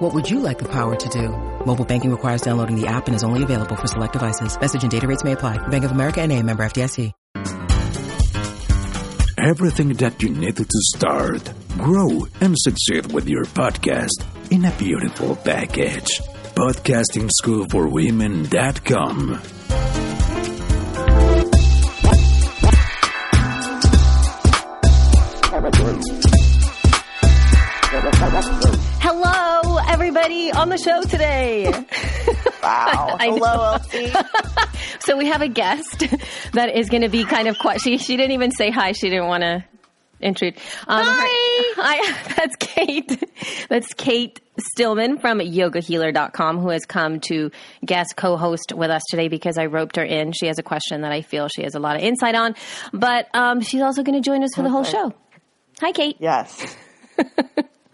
What would you like the power to do? Mobile banking requires downloading the app and is only available for select devices. Message and data rates may apply. Bank of America and a member FDIC. Everything that you need to start, grow, and succeed with your podcast in a beautiful package. PodcastingSchoolForWomen.com. Hello, everybody on the show today. Wow. Hello, Elsie. so we have a guest that is going to be kind of quiet. She, she didn't even say hi. She didn't want to intrude. Um, her- hi. That's Kate. That's Kate Stillman from yogahealer.com who has come to guest co-host with us today because I roped her in. She has a question that I feel she has a lot of insight on, but um, she's also going to join us for the whole show. Hi, Kate. Yes.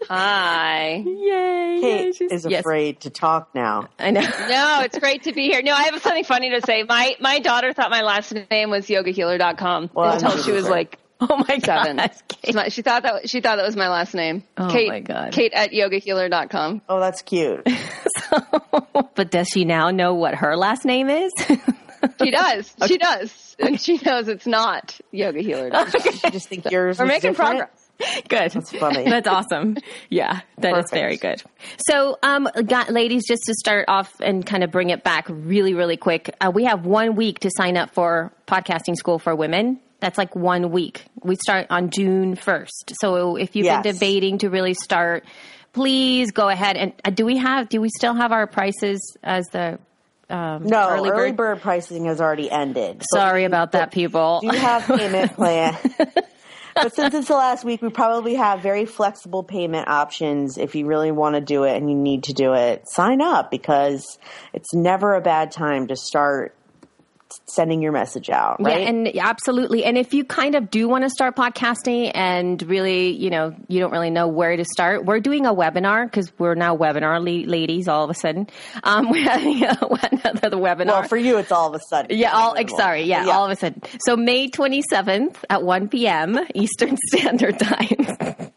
Hi. Yay. Kate is Yes. afraid to talk now. I know. No, it's great to be here. No, I have something funny to say. My my daughter thought my last name was yogahealer.com Well, until I'm she was like Oh my seven. gosh, Kate. She thought that she thought that was my last name. Oh Kate, my God. Kate at yogahealer.com. Oh, that's cute. But does she now know what her last name is? She does. She does. And she knows it's not yogahealer.com. I just think yours We're was making different. progress. good. That's funny. That's awesome. Yeah, that is Perfect. very good. So, um, got, ladies, just to start off and kind of bring it back really, really quick, uh, we have one week to sign up for Podcasting School for Women. That's like one week. We start on June 1st. So if you've been debating to really start, please go ahead. And uh, do we have, do we still have our prices as the um, No, early early, bird? bird? pricing has already ended. Sorry we about that, people. Do have payment plan. but since it's the last week, we probably have very flexible payment options. If you really want to do it and you need to do it, sign up because it's never a bad time to start sending your message out, right? Yeah, and absolutely. And if you kind of do want to start podcasting and really, you know, you don't really know where to start, we're doing a webinar because we're now webinar la- ladies all of a sudden. Um, we're having a, another webinar. well, for you, it's all of a sudden. yeah, all sorry, yeah, all of a sudden. So May 27th at 1 p.m. Eastern Standard Time.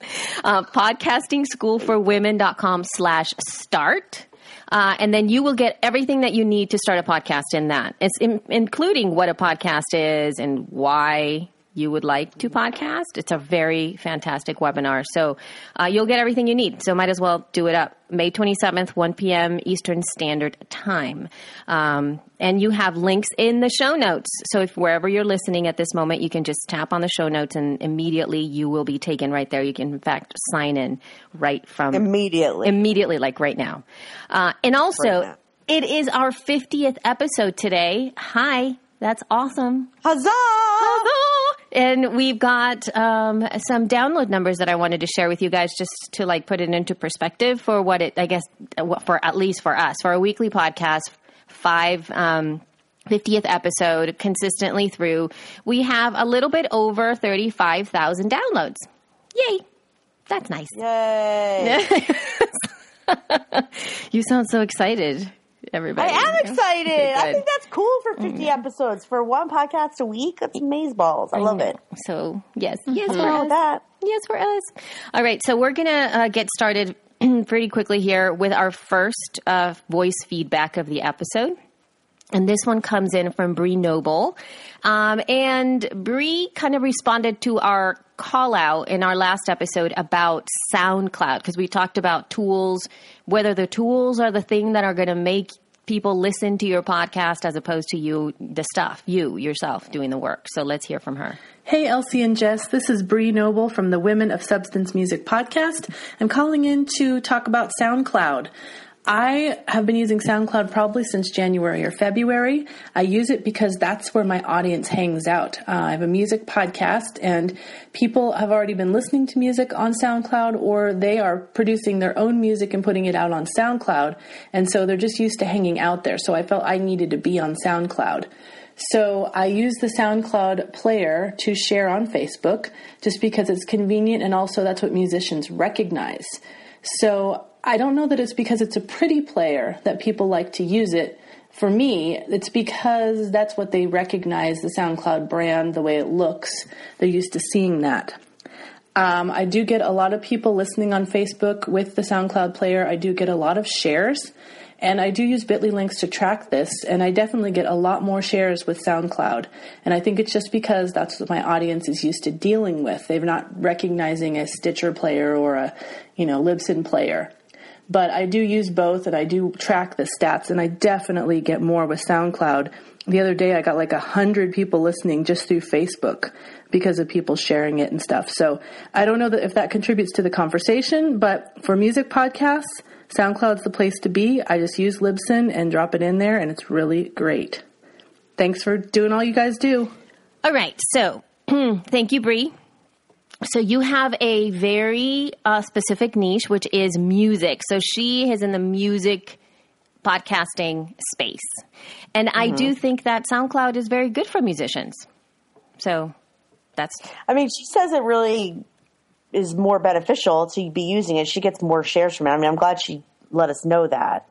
uh, podcastingschoolforwomen.com slash start. Uh, and then you will get everything that you need to start a podcast in that. It's in, including what a podcast is and why you would like to podcast. It's a very fantastic webinar. So uh, you'll get everything you need. So might as well do it up. May 27th, 1 p.m. Eastern Standard Time. Um, and you have links in the show notes. So if wherever you're listening at this moment, you can just tap on the show notes and immediately you will be taken right there. You can, in fact, sign in right from Immediately. immediately, like right now. Uh, and also, Right now. it is our 50th episode today. Hi, that's awesome. Huzzah! Huzzah! And we've got um, some download numbers that I wanted to share with you guys just to like put it into perspective for what it, I guess, for at least for us, for our weekly podcast, five. Um, 50th episode consistently through, we have a little bit over 35,000 downloads. Yay! That's nice. Yay! You sound so excited, everybody. I am excited. Okay, I think that's cool for 50 episodes. For one podcast a week, that's amazeballs. I love it. So, yes, yes, What's for us. with that? Yes, for us. All right, so we're going to uh, get started pretty quickly here with our first uh, voice feedback of the episode. And this one comes in from Bree Noble. Um, and Bree kind of responded to our call out in our last episode about SoundCloud because we talked about tools, whether the tools are the thing that are going to make people listen to your podcast as opposed to you, the stuff, you yourself doing the work. So let's hear from her. Hey, Elsie and Jess. This is Bree Noble from the Women of Substance Music podcast. I'm calling in to talk about SoundCloud. I have been using SoundCloud probably since January or February. I use it because that's where my audience hangs out. Uh, I have a music podcast, and people have already been listening to music on SoundCloud, or they are producing their own music and putting it out on SoundCloud. And so they're just used to hanging out there. So I felt I needed to be on SoundCloud. So I use the SoundCloud player to share on Facebook just because it's convenient and also that's what musicians recognize. So I don't know that it's because it's a pretty player that people like to use it. For me, it's because that's what they recognize the SoundCloud brand, the way it looks. They're used to seeing that. Um, I do get a lot of people listening on Facebook with the SoundCloud player. I do get a lot of shares. And I do use bit.ly links to track this, and I definitely get a lot more shares with SoundCloud. And I think it's just because that's what my audience is used to dealing with. They're not recognizing a Stitcher player or a, you know, Libsyn player. But I do use both, and I do track the stats, and I definitely get more with SoundCloud. The other day, I got like a hundred people listening just through Facebook because of people sharing it and stuff. So I don't know that if that contributes to the conversation, but for music podcasts, SoundCloud's the place to be. I just use Libsyn and drop it in there, and it's really great. Thanks for doing all you guys do. All right. So thank you, Bree. So you have a very uh, specific niche, which is music. So she is in the music podcasting space. And I do think that SoundCloud is very good for musicians. So that's I mean, she says it really is more beneficial to be using it. She gets more shares from it. I mean, I'm glad she let us know that.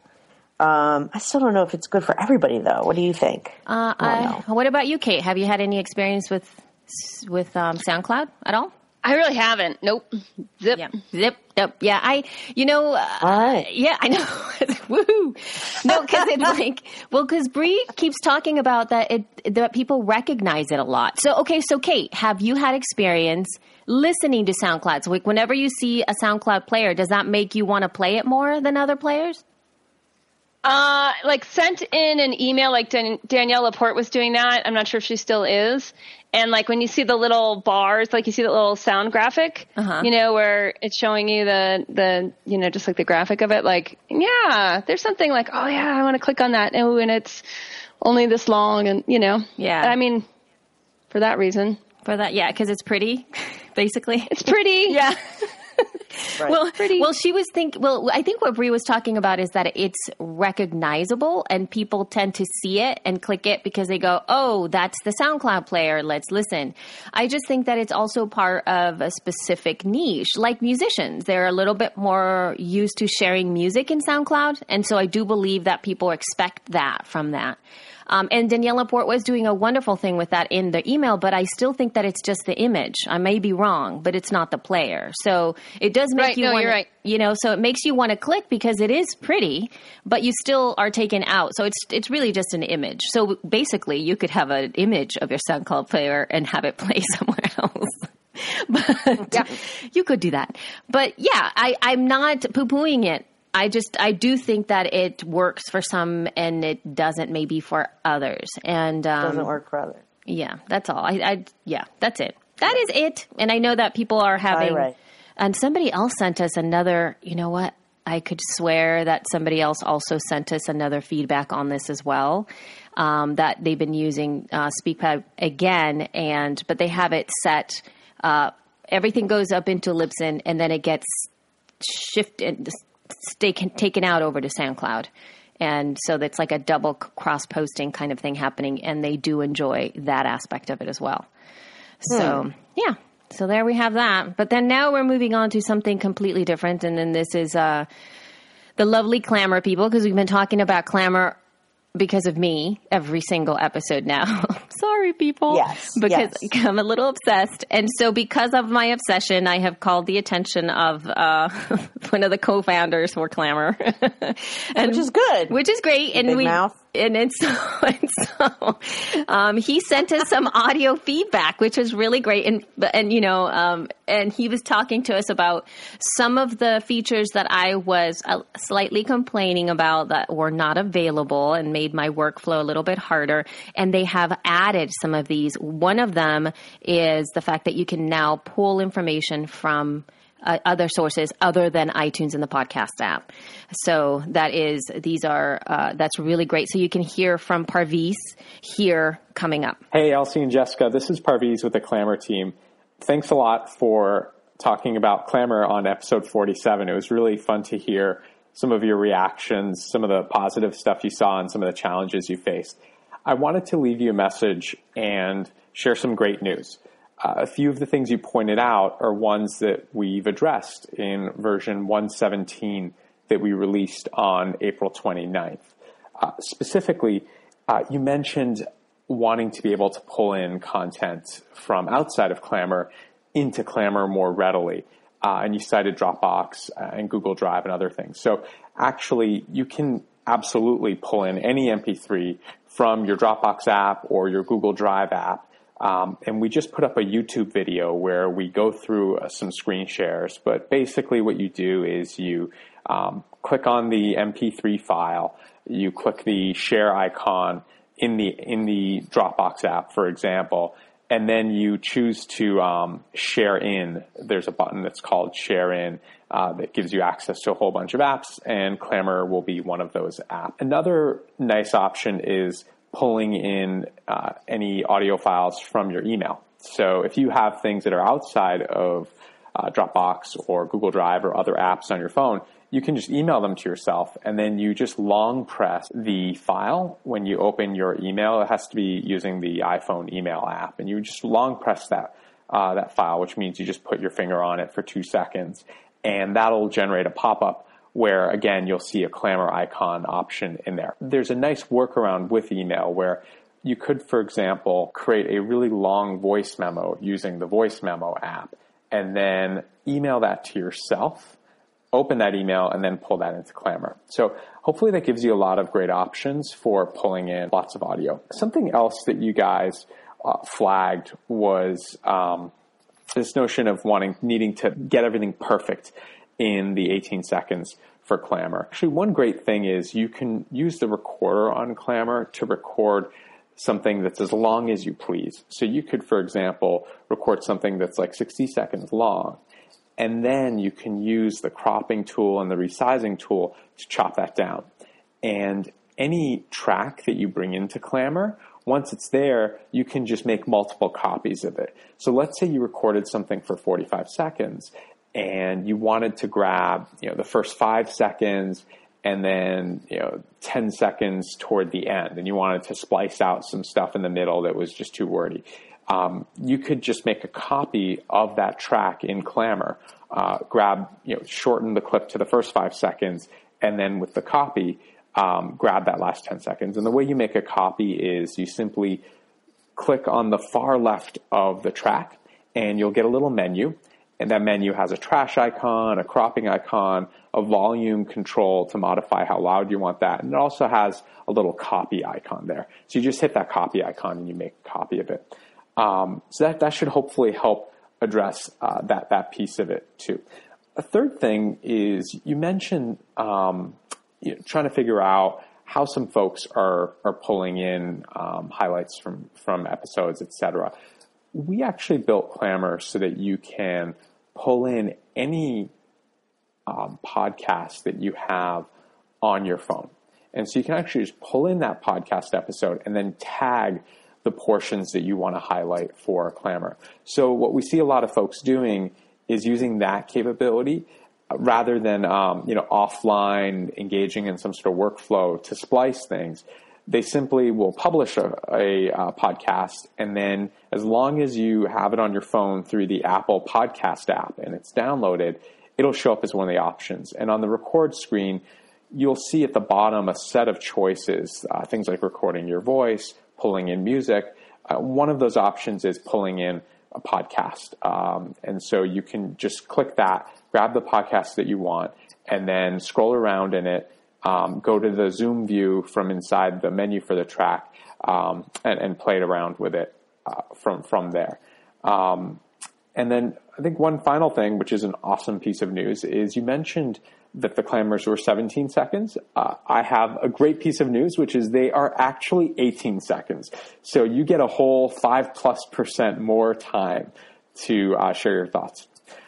Um, I still don't know if it's good for everybody, though. What do you think? Uh, I, what about you, Kate? Have you had any experience with with um, SoundCloud at all? I really haven't. Nope. Zip. Yeah, zip, zip. Yeah, I, you know, uh, yeah, I know. Woohoo! No, because it's like, well, because Bree keeps talking about that it that people recognize it a lot. So, okay, so Kate, have you had experience listening to SoundCloud? So, like, whenever you see a SoundCloud player, does that make you want to play it more than other players? Uh, like sent in an email, like Dan- Danielle Laporte was doing that. I'm not sure if she still is. And like when you see the little bars, like you see the little sound graphic, Uh-huh. you know, where it's showing you the, the, you know, just like the graphic of it, like, yeah, there's something like, oh yeah, I want to click on that. Oh, and it's only this long and, you know, Yeah. I mean, for that reason, For that, yeah, because it's pretty, basically. it's pretty. Yeah. Well, Pretty. well, she was think. Well, I think what Bree was talking about is that it's recognizable, and people tend to see it and click it because they go, "Oh, that's the SoundCloud player. Let's listen." I just think that it's also part of a specific niche, like musicians. They're a little bit more used to sharing music in SoundCloud, and so I do believe that people expect that from that. Um, and Danielle Laporte was doing a wonderful thing with that in the email, but I still think that it's just the image. I may be wrong, but it's not the player. So it does make Right, you no, want you're right. you know, so it makes you want to click because it is pretty, but you still are taken out. So it's it's really just an image. So basically, you could have an image of your SoundCloud player and have it play somewhere else. but you could do that. But yeah, I, I'm not poo pooing it. I just I do think that it works for some and it doesn't maybe for others. And um, Doesn't work for others. yeah, that's all. I, I yeah, that's it. That is it. And I know that people are having. right. And somebody else sent us another. You know what? I could swear that somebody else also sent us another feedback on this as well. Um, that they've been using uh, SpeakPipe again, and but they have it set. Uh, everything goes up into Libsyn, and then it gets shifted, taken taken out over to SoundCloud. And so that's like a double cross posting kind of thing happening, and they do enjoy that aspect of it as well. So, yeah. So there we have that. But then now we're moving on to something completely different. And then this is uh, the lovely Clammr people, because we've been talking about Clammr because of me every single episode now. Sorry, people. Yes, Because yes. I'm a little obsessed. And so, because of my obsession, I have called the attention of uh, one of the co founders for Clammr. and, Which is good. Which is great. And we. mouth. And it's so, and so um, he sent us some audio feedback, which was really great. And and you know, um, and he was talking to us about some of the features that I was uh, slightly complaining about that were not available and made my workflow a little bit harder. And they have added some of these. One of them is the fact that you can now pull information from uh, other sources other than iTunes and the podcast app. So that is these are uh, that's really great. So you can hear from Parviz here coming up. Hey, Elsie and Jessica, this is Parviz with the Clammr team. Thanks a lot for talking about Clammr on episode 47. It was really fun to hear some of your reactions, some of the positive stuff you saw, and some of the challenges you faced. I wanted to leave you a message and share some great news. Uh, a few of the things you pointed out are ones that we've addressed in version 117 that we released on April 29th. Uh, specifically, uh, you mentioned wanting to be able to pull in content from outside of Clammr into Clammr more readily. Uh, and you cited Dropbox and Google Drive and other things. So actually, you can absolutely pull in any MP3 from your Dropbox app or your Google Drive app. Um, and we just put up a YouTube video where we go through uh, some screen shares. But basically, what you do is you um, click on the MP3 file, you click the share icon in the in the Dropbox app, for example, and then you choose to um, share in. There's a button that's called Share In uh, that gives you access to a whole bunch of apps, and Clammr will be one of those apps. Another nice option is pulling in uh, any audio files from your email. So if you have things that are outside of uh, Dropbox or Google Drive or other apps on your phone, you can just email them to yourself and then you just long press the file when you open your email. It has to be using the iPhone email app and you just long press that, uh, that file, which means you just put your finger on it for two seconds and that'll generate a pop-up where again you'll see a Clammr icon option in there. There's a nice workaround with email where you could, for example, create a really long voice memo using the voice memo app and then email that to yourself open that email and then pull that into Clammr. So hopefully that gives you a lot of great options for pulling in lots of audio. Something else that you guys uh, flagged was um, this notion of wanting needing to get everything perfect in the 18 seconds for Clammr. Actually, one great thing is you can use the recorder on Clammr to record something that's as long as you please. So you could, for example, record something that's like 60 seconds long and then you can use the cropping tool and the resizing tool to chop that down. And any track that you bring into Clammr, once it's there, you can just make multiple copies of it. So let's say you recorded something for 45 seconds and you wanted to grab, you know, the first five seconds and then, you know, 10 seconds toward the end and you wanted to splice out some stuff in the middle that was just too wordy um, you could just make a copy of that track in Clammr, uh, grab, you know, shorten the clip to the first five seconds, and then with the copy, um, grab that last 10 seconds. And the way you make a copy is you simply click on the far left of the track, and you'll get a little menu. And that menu has a trash icon, a cropping icon, a volume control to modify how loud you want that. And it also has a little copy icon there. So you just hit that copy icon and you make a copy of it. Um, so that, that should hopefully help address uh, that, that piece of it too. A third thing is you mentioned um, you know, trying to figure out how some folks are, are pulling in um, highlights from, from episodes, etc. We actually built Clammr so that you can pull in any um, podcast that you have on your phone. And so you can actually just pull in that podcast episode and then tag the portions that you want to highlight for Clammr. So what we see a lot of folks doing is using that capability uh, rather than um, you know offline engaging in some sort of workflow to splice things. They simply will publish a, a uh, podcast, and then as long as you have it on your phone through the Apple Podcast app and it's downloaded, it'll show up as one of the options. And on the record screen, you'll see at the bottom a set of choices, uh, things like recording your voice, pulling in music. Uh, one of those options is pulling in a podcast. Um, and so you can just click that, grab the podcast that you want, and then scroll around in it, um, go to the zoom view from inside the menu for the track, um, and, and, play it around with it uh, from, from there. Um, and then I think one final thing, which is an awesome piece of news, is you mentioned that the Clammrs were 17 seconds. Uh, I have a great piece of news, which is they are actually 18 seconds. So you get a whole five plus percent more time to uh, share your thoughts.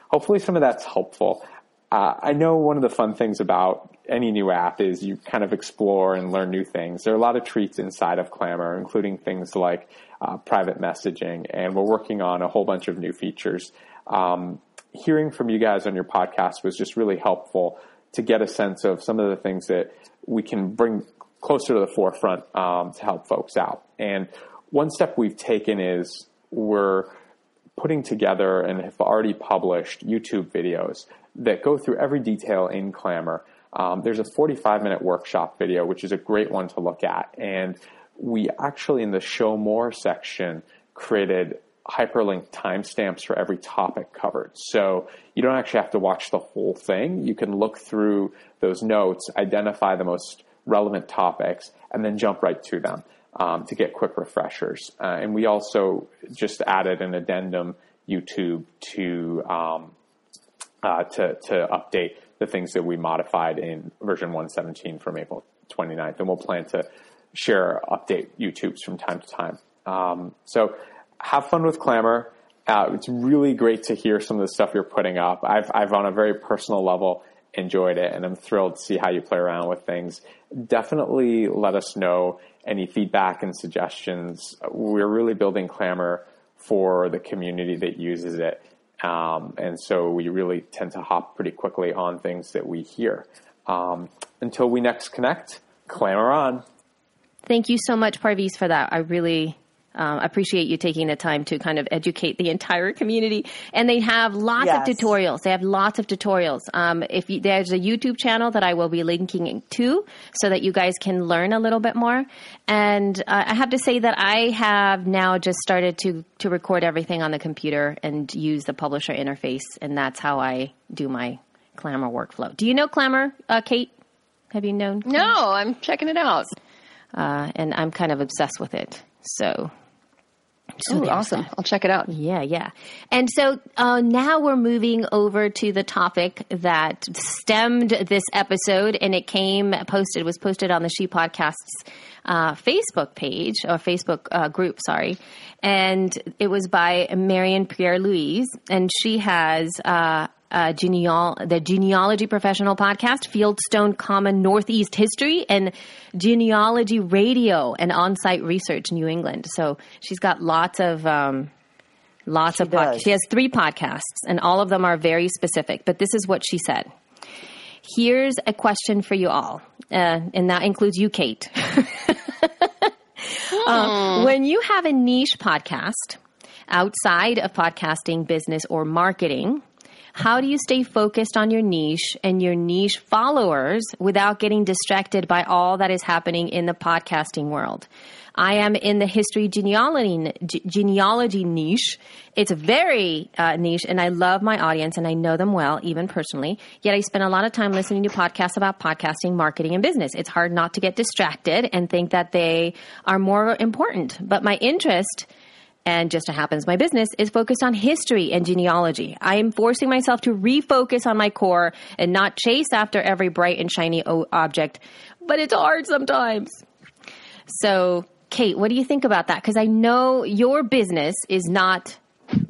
Hopefully, some of that's helpful. Uh, I know one of the fun things about any new app is you kind of explore and learn new things. There are a lot of treats inside of Clammr, including things like uh, private messaging, and we're working on a whole bunch of new features. Um, hearing from you guys on your podcast was just really helpful to get a sense of some of the things that we can bring closer to the forefront um, to help folks out. And one step we've taken is we're putting together and have already published YouTube videos that go through every detail in Clammr. Um, there's a 45 minute workshop video, which is a great one to look at. And we actually, in the show more section, created hyperlink timestamps for every topic covered. So you don't actually have to watch the whole thing. You can look through those notes, identify the most relevant topics, and then jump right to them um, to get quick refreshers. Uh, and we also just added an addendum YouTube to um, uh, to to update the things that we modified in version 117 from April 29th, and we'll plan to share update YouTubes from time to time. Um, so have fun with Clammr. Uh, it's really great to hear some of the stuff you're putting up. I've, I've on a very personal level enjoyed it, and I'm thrilled to see how you play around with things. Definitely let us know any feedback and suggestions. We're really building Clammr for the community that uses it. Um, and so we really tend to hop pretty quickly on things that we hear. Um, until we next connect, clamor on. Thank you so much, Parviz, for that. I really um, appreciate you taking the time to kind of educate the entire community. And they have lots yes. of tutorials. They have lots of tutorials. Um, if you, there's a YouTube channel that I will be linking to, so that you guys can learn a little bit more. And uh, I have to say that I have now just started to to record everything on the computer and use the publisher interface, and that's how I do my Clammr workflow. Do you know Clammr, uh, Kate? Have you known? No, I'm checking it out. Uh, and I'm kind of obsessed with it. So so awesome. I'll check it out. Yeah, yeah. And so uh, now we're moving over to the topic that stemmed this episode, and it came posted, was posted on the She Podcasts uh, Facebook page, or Facebook uh, group, sorry. And it was by Marian Pierre Louise, and she has uh, geneal- the Genealogy Professional Podcast, Fieldstone Common Northeast History, and Genealogy Radio and On-Site Research New England. So she's got lots of um, lots she of podcasts. She has three podcasts, and all of them are very specific. But this is what she said. Here's a question for you all, uh, and that includes you, Kate. uh, when you have a niche podcast outside of podcasting, business, or marketing, how do you stay focused on your niche and your niche followers without getting distracted by all that is happening in the podcasting world? I am in the history genealogy genealogy niche. It's very uh, niche, and I love my audience, and I know them well, even personally. Yet I spend a lot of time listening to podcasts about podcasting, marketing, and business. It's hard not to get distracted and think that they are more important. But my interest and just so happens my business is focused on history and genealogy. I am forcing myself to refocus on my core and not chase after every bright and shiny object, but it's hard sometimes. So, Kate, what do you think about that? Because I know your business is not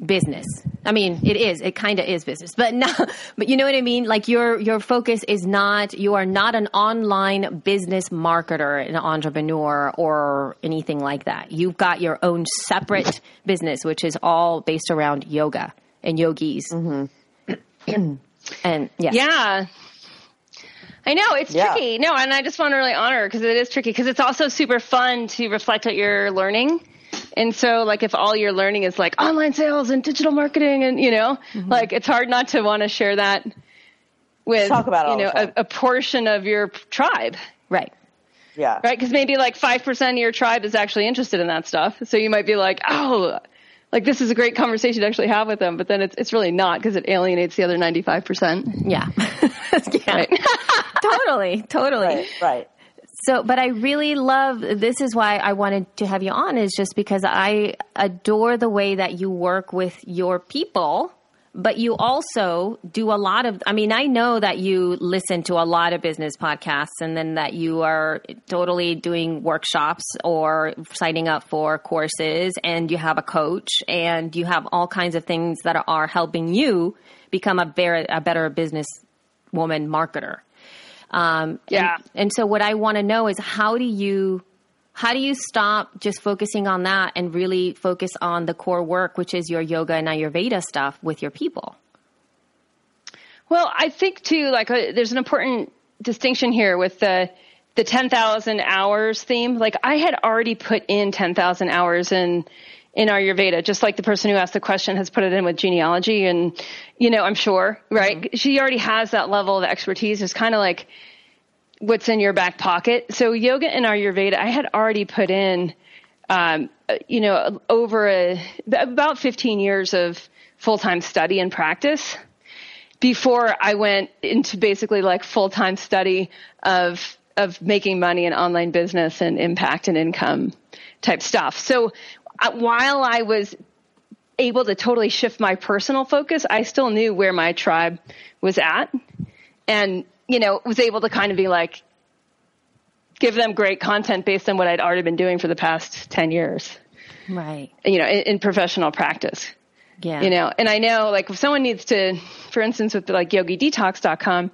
business. I mean, it is. It kind of is business, but no. But you know what I mean. Like your your focus is not. You are not an online business marketer, an entrepreneur, or anything like that. You've got your own separate business, which is all based around yoga and yogis. Mm-hmm. and yes. yeah. I know it's yeah. tricky. No, and I just want to really honor because it is tricky because it's also super fun to reflect what you're learning and so, like, if all you're learning is like online sales and digital marketing, and you know, mm-hmm. like, it's hard not to want to share that with Talk about you know a, a portion of your tribe, right? Yeah, right. Because maybe like five percent of your tribe is actually interested in that stuff, so you might be like, oh, like this is a great conversation to actually have with them, but then it's it's really not because it alienates the other ninety five percent. Yeah, yeah, totally, totally, right, right. So, but I really love this is why I wanted to have you on is just because I adore the way that you work with your people, but you also do a lot of I mean, I know that you listen to a lot of business podcasts and then that you are totally doing workshops or signing up for courses and you have a coach and you have all kinds of things that are helping you become a better a better business woman marketer. Um, yeah. And, and so what I want to know is how do you how do you stop just focusing on that and really focus on the core work, which is your yoga and Ayurveda stuff with your people? Well, I think too, like uh, there's an important distinction here with the the 10,000 hours theme, like I had already put in 10,000 hours in in Ayurveda, just like the person who asked the question has put it in with genealogy. And, you know, I'm sure, right? Mm-hmm. She already has that level of expertise. It's kind of like what's in your back pocket. So yoga and Ayurveda, I had already put in, um, you know, over a, about 15 years of full-time study and practice before I went into basically like full-time study of of making money in online business and impact and income type stuff. So while I was able to totally shift my personal focus, I still knew where my tribe was at and, you know, was able to kind of be like, give them great content based on what I'd already been doing for the past 10 years. Right. You know, in, in professional practice. Yeah. You know, and I know like if someone needs to, for instance, with like yogidetox.com,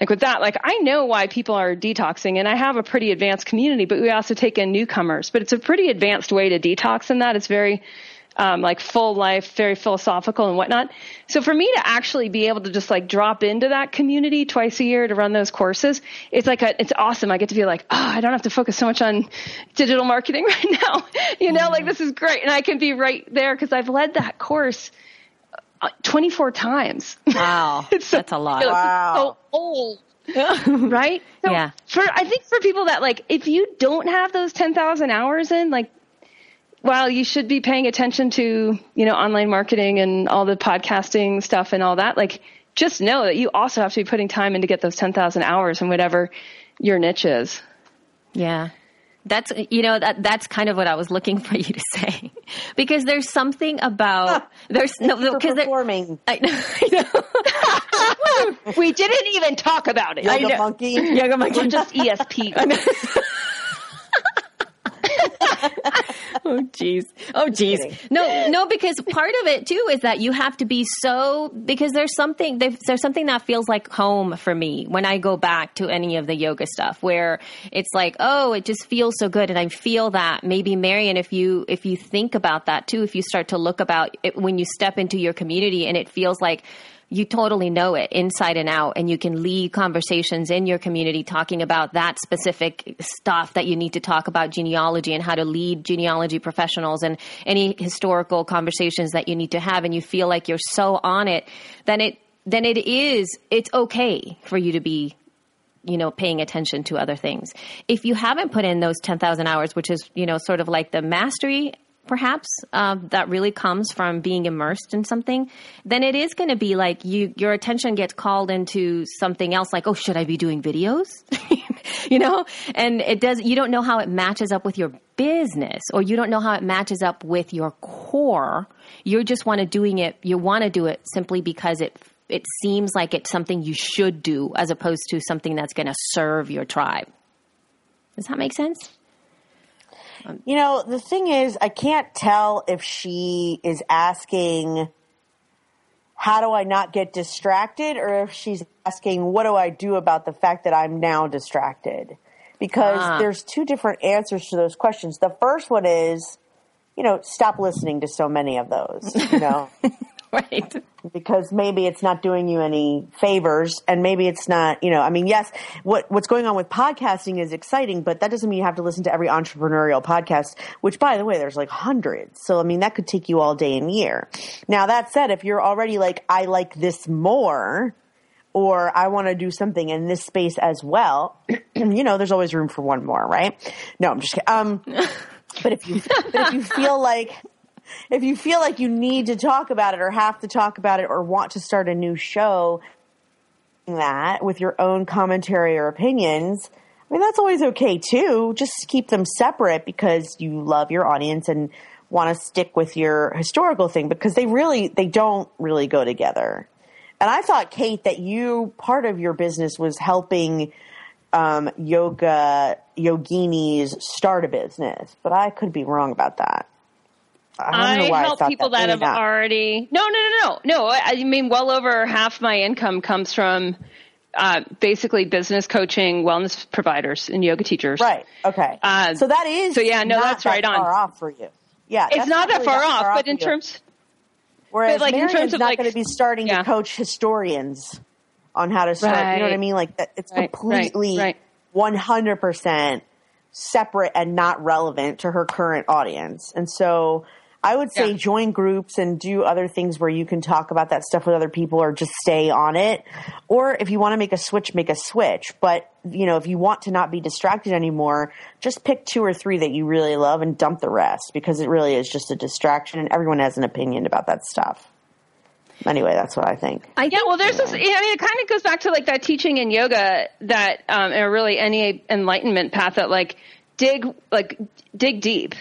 like with that, like I know why people are detoxing and I have a pretty advanced community, but we also take in newcomers, but it's a pretty advanced way to detox in that. It's very, um, like full life, very philosophical and whatnot. So for me to actually be able to just like drop into that community twice a year to run those courses, it's like a, it's awesome. I get to be like, oh, I don't have to focus so much on digital marketing right now. you know, like this is great. And I can be right there because I've led that course Uh, 24 times. Wow. it's That's a lot. Wow. So old. right? So yeah. For I think for people that like if you don't have those 10,000 hours in like while you should be paying attention to, you know, online marketing and all the podcasting stuff and all that, like just know that you also have to be putting time in to get those 10,000 hours in whatever your niche is. Yeah. That's you know that that's kind of what I was looking for you to say, because there's something about there's no because performing. I know, I know. we didn't even talk about it. Yoga monkey, yoga monkey, We're just ESP. oh jeez. Oh jeez. No, no, because part of it too is that you have to be so because there's something there's something that feels like home for me when I go back to any of the yoga stuff where it's like, oh, it just feels so good and I feel that maybe Marian if you if you think about that too, if you start to look about it when you step into your community and it feels like you totally know it inside and out and you can lead conversations in your community talking about that specific stuff that you need to talk about genealogy and how to lead genealogy professionals and any historical conversations that you need to have and you feel like you're so on it then it then it is it's okay for you to be you know paying attention to other things. If you haven't put in those 10,000 hours which is you know sort of like the mastery perhaps uh, that really comes from being immersed in something, then it is going to be like you your attention gets called into something else. Like, oh, should I be doing videos? you know, and it does. You don't know how it matches up with your business, or you don't know how it matches up with your core. You just want to doing it. You want to do it simply because it it seems like it's something you should do, as opposed to something that's going to serve your tribe. Does that make sense? You know, the thing is, I can't tell if she is asking, how do I not get distracted? Or if she's asking, what do I do about the fact that I'm now distracted? Because ah. there's two different answers to those questions. The first one is, you know, stop listening to so many of those, you know. right. Because maybe it's not doing you any favors and maybe it's not, you know, I mean, yes, what, what's going on with podcasting is exciting, but that doesn't mean you have to listen to every entrepreneurial podcast, which by the way, there's like hundreds. So, I mean, that could take you all day and year. Now, that said, if you're already like, I like this more, or I want to do something in this space as well, you know, there's always room for one more, right? No, I'm just kidding. Um, but if you, but if you feel like, if you feel like you need to talk about it or have to talk about it or want to start a new show, that with your own commentary or opinions, I mean, that's always okay too. Just keep them separate because you love your audience and want to stick with your historical thing because they really, they don't really go together. And I thought, Kate, that you, part of your business was helping um, yoga yoginis start a business, but I could be wrong about that. I, I help people that, that have already. No, no, no, no, no. I mean, well over half my income comes from uh, basically business coaching, wellness providers, and yoga teachers. Right. Okay. Uh, so that is. So yeah, no, that's that right far on. off for you. Yeah, it's not that far, off, far but in terms. Whereas like Marian's in terms of not like, going to be starting yeah. to coach historians on how to start. Right. You know what I mean? Like that, it's right, completely 100% separate and not relevant to her current audience. And so I would say Yeah. join groups and do other things where you can talk about that stuff with other people or just stay on it. Or if you want to make a switch, make a switch. But, you know, if you want to not be distracted anymore, just pick two or three that you really love and dump the rest because it really is just a distraction and everyone has an opinion about that stuff. Anyway, that's what I think. I Yeah, well, there's this. I mean, it kind of goes back to like that teaching in yoga that, um, or really any enlightenment path that like dig, like dig deep.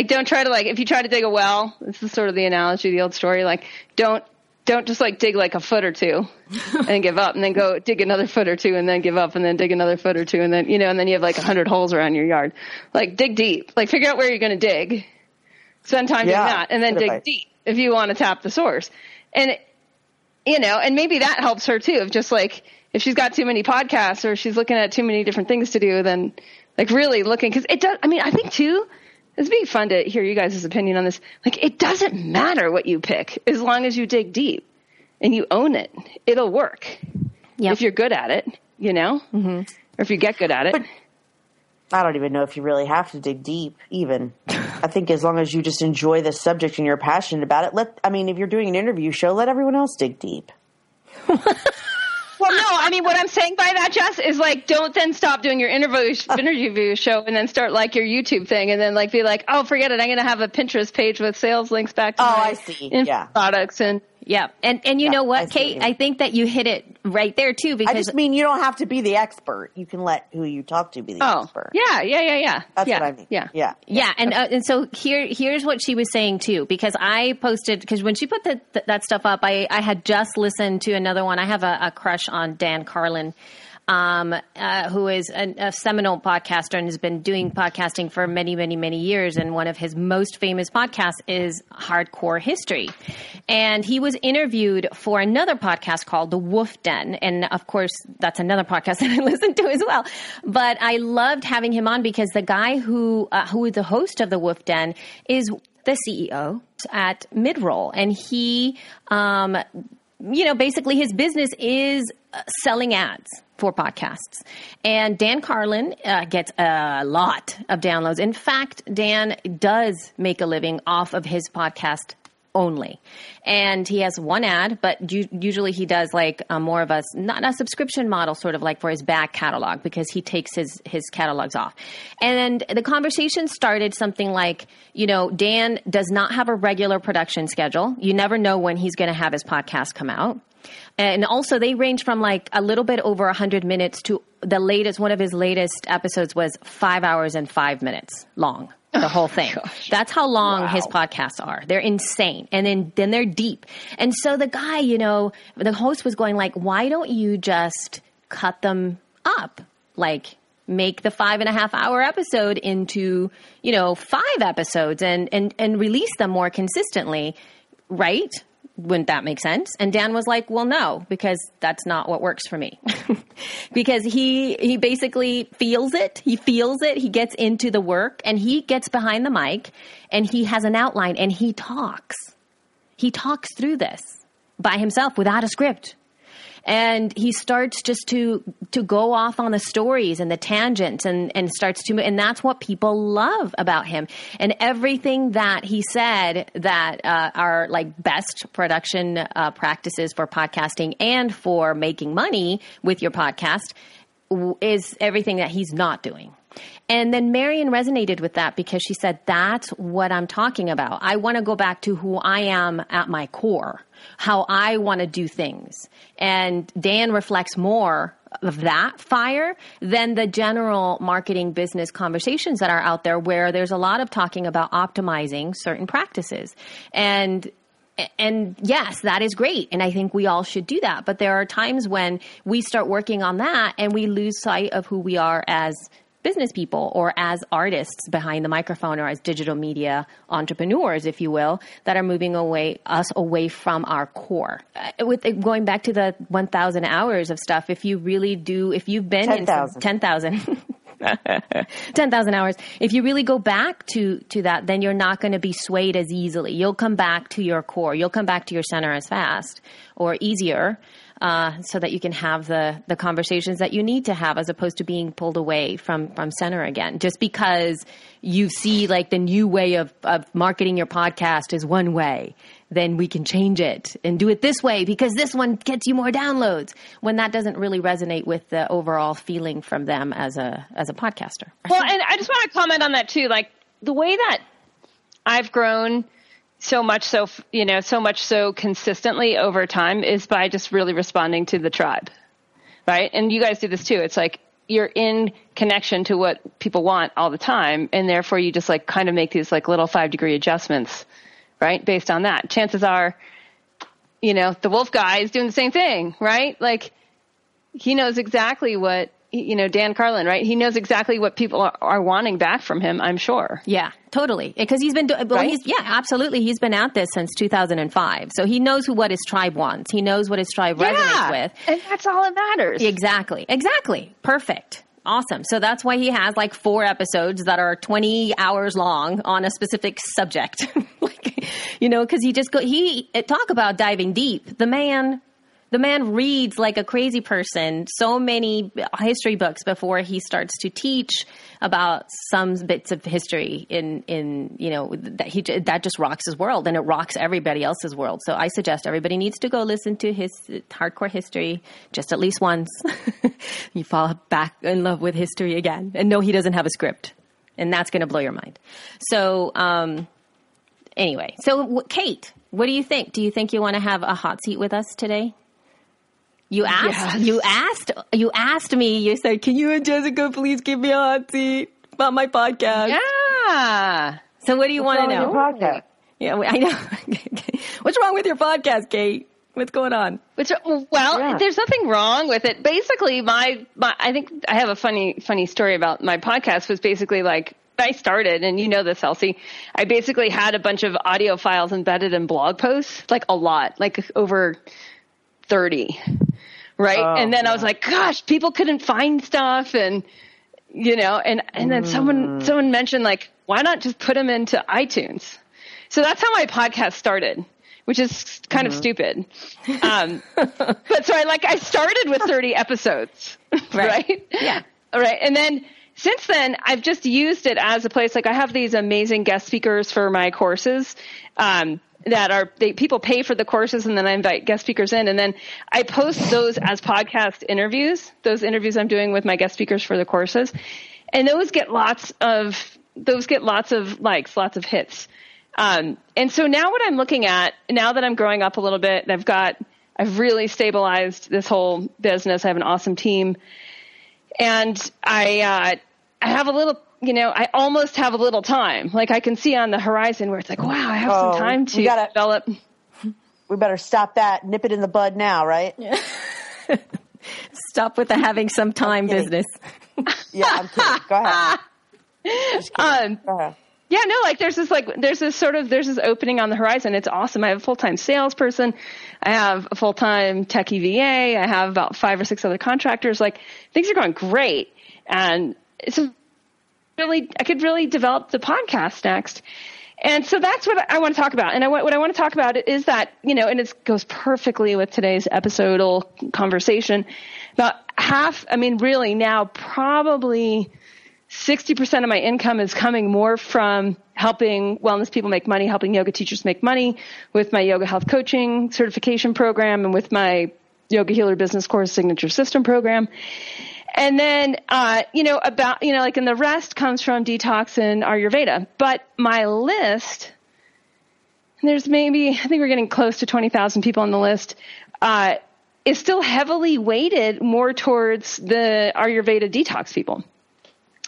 Like, don't try to like if you try to dig a well. This is sort of the analogy, the old story. Like, don't don't just like dig like a foot or two and give up, and then go dig another foot or two, and then give up, and then dig another foot or two, and then you know, and then you have like a hundred holes around your yard. Like, dig deep. Like, figure out where you're going to dig. Spend time Yeah, doing that, and then dig advice. deep if you want to tap the source. And you know, and maybe that helps her too. Of just like if she's got too many podcasts or she's looking at too many different things to do, then like really looking because it does. I mean, I think too. It'd be fun to hear you guys' opinion on this. Like, it doesn't matter what you pick as long as you dig deep and you own it. It'll work Yep. if you're good at it, you know, mm-hmm. or if you get good at it. But- I don't even know if you really have to dig deep, even. I think as long as you just enjoy the subject and you're passionate about it, let, I mean, if you're doing an interview show, let everyone else dig deep. Well, no, I mean, what I'm saying by that, Jess, is like, don't then stop doing your interview interview show and then start like your YouTube thing and then like be like, oh, forget it, I'm going to have a Pinterest page with sales links back to Oh, my I see. Yeah. products and yeah. And, and you know what, what you Kate? mean. I think that you hit it right there too because I just mean you don't have to be the expert. You can let who you talk to be the oh, expert. yeah, yeah, yeah, yeah. That's yeah, what I mean. Yeah, Yeah. Yeah, yeah. and uh, and so here here's what she was saying too, because I posted because when she put the, th- that stuff up, I I had just listened to another one. I have a, a crush on Dan Carlin. Um, uh, who is a, a seminal podcaster and has been doing podcasting for many, many, many years. And one of his most famous podcasts is Hardcore History. And he was interviewed for another podcast called The Wolf Den. And of course, that's another podcast that I listen to as well. But I loved having him on because the guy who, uh, who is the host of The Wolf Den is the CEO at Midroll. And he, um, you know, basically his business is uh, selling ads for podcasts. And Dan Carlin uh, gets a lot of downloads. In fact, Dan does make a living off of his podcast only. And he has one ad, but usually he does like more of a not a subscription model, sort of like for his back catalog because he takes his his catalogs off. And the conversation started something like, you know, Dan does not have a regular production schedule. You never know when he's going to have his podcast come out. And also, they range from like a little bit over 100 minutes to the latest, one of his latest episodes was five hours and five minutes long. The whole thing. That's how long his podcasts are. They're insane. And then, then they're deep. And so the guy, you know, the host was going like, why don't you just cut them up? Like, make the five and a half hour episode into, you know, five episodes and, and, and release them more consistently. Right? Wouldn't that make sense? And Dan was like, well, no, because that's not what works for me. because he, he basically feels it. He feels it. He gets into the work and he gets behind the mic and he has an outline and he talks. He talks through this by himself without a script. And he starts just to to go off on the stories and the tangents and and starts to and that's what people love about him. And everything that he said that uh, are like best production uh, practices for podcasting and for making money with your podcast is everything that he's not doing. And then Marian resonated with that because she said, That's what I'm talking about. I want to go back to who I am at my core, how I want to do things. And Dan reflects more of that fire than the general marketing business conversations that are out there where there's a lot of talking about optimizing certain practices. And and yes, that is great. And I think we all should do that. But there are times when we start working on that and we lose sight of who we are as business people or as artists behind the microphone or as digital media entrepreneurs, if you will, that are moving away us away from our core. Uh, with going back to the 1,000 hours of stuff, if you really do, if you've been in 10,000. 10,000. 10,000 hours. If you really go back to, to that, then you're not going to be swayed as easily. You'll come back to your core. You'll come back to your center as fast or easier. Uh, so that you can have the, the conversations that you need to have as opposed to being pulled away from, from center again. Just because you see like the new way of, of marketing your podcast is one way then we can change it and do it this way because this one gets you more downloads when that doesn't really resonate with the overall feeling from them as a as a podcaster. Well, and I just want to comment on that too like the way that I've grown so much so you know so much so consistently over time is by just really responding to the tribe. Right? And you guys do this too. It's like you're in connection to what people want all the time and therefore you just like kind of make these like little 5 degree adjustments right? Based on that. Chances are, you know, the wolf guy is doing the same thing, right? Like he knows exactly what, you know, Dan Carlin, right? He knows exactly what people are, are wanting back from him, I'm sure. Yeah, totally. Eh, because he's been doing, well, right? yeah, absolutely. He's been at this since 2005. So he knows who, what his tribe wants. He knows what his tribe yeah, resonates with. And that's all that matters. Exactly. Exactly. Perfect. Awesome. So that's why he has like four episodes that are 20 hours long on a specific subject. like, you know, cause he just go, he eh, talk about diving deep. The man the man reads like a crazy person so many history books before he starts to teach about some bits of history in in you know that he that just rocks his world and it rocks everybody else's world. So i suggest everybody needs to go listen to his hardcore history just at least once. You fall back in love with history again. And no he doesn't have a script. And that's going to blow your mind. So um anyway. So kate what do you think? Do you think you want to have a hot seat with us today you asked, yes. you asked, you asked me, you said, can you and Jessica please give me a hot seat about my podcast? Yeah. So what do you want to know? podcast? Yeah, I know. What's wrong with your podcast, Kate? What's going on? Which, well, yeah. there's nothing wrong with it. Basically, my, my, I think I have a funny, funny story about my podcast was basically like, I started, and you know this, Elsie, I basically had a bunch of audio files embedded in blog posts, like a lot, like over 30 right? Oh, and then. I was like, gosh, people couldn't find stuff, and you know, and and then mm. someone someone mentioned like, why not just put them into iTunes? So that's how my podcast started, which is kind mm-hmm. of stupid. Um, but so I like I started with 30 episodes, right? right? Yeah. All right, and then since then, I've just used it as a place. Like I have these amazing guest speakers for my courses. Um, that are they, people pay for the courses and then I invite guest speakers in and then I post those as podcast interviews, those interviews I'm doing with my guest speakers for the courses. And those get lots of those get lots of likes, lots of hits. Um, and so now what I'm looking at, now that I'm growing up a little bit, I've got I've really stabilized this whole business. I have an awesome team. And I uh, I have a little you know, I almost have a little time. Like I can see on the horizon where it's like, wow, I have oh, some time to gotta, develop. We better stop that, nip it in the bud now, right? Yeah. Stop with the having some time business. yeah, I'm kidding. Go ahead. Um, Go ahead. Yeah, no, like there's this like there's this sort of there's this opening on the horizon. It's awesome. I have a full time salesperson. I have a full time tech EVA. I have about five or six other contractors. Like things are going great, and it's a really, I could really develop the podcast next. And so that's what I want to talk about. And I, what I want to talk about is that, you know, and it goes perfectly with today's episodal conversation. About half, I mean, really now probably 60% of my income is coming more from helping wellness people make money, helping yoga teachers make money with my yoga health coaching certification program and with my yoga healer business course signature system program. And then, uh, you know, about, you know, like, and the rest comes from detox and Ayurveda. But my list, there's maybe, I think we're getting close to 20,000 people on the list, uh, is still heavily weighted more towards the Ayurveda detox people.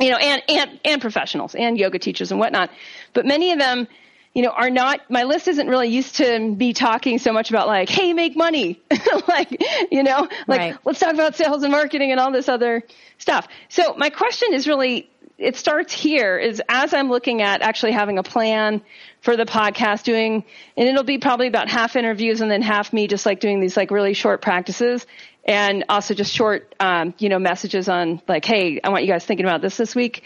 You know, and, and, and professionals and yoga teachers and whatnot. But many of them, you know, are not, my list isn't really used to be talking so much about like, hey, make money. like, you know, like, right. let's talk about sales and marketing and all this other stuff. So my question is really, it starts here is as I'm looking at actually having a plan for the podcast doing, and it'll be probably about half interviews and then half me just like doing these like really short practices and also just short, um, you know, messages on like, Hey, I want you guys thinking about this this week.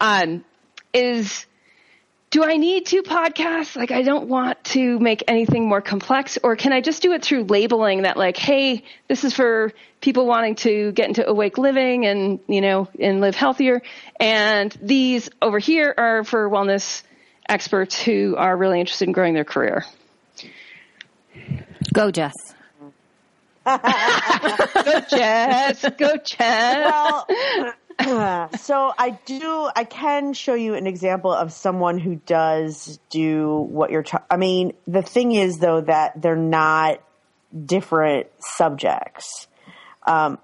Um, is, do I need two podcasts? Like, I don't want to make anything more complex, or can I just do it through labeling that, like, hey, this is for people wanting to get into awake living and, you know, and live healthier. And these over here are for wellness experts who are really interested in growing their career. Go, Jess. go, Jess. Go, Jess. Well, so I do, I can show you an example of someone who does do what you're. I mean, the thing is though that they're not different subjects, um,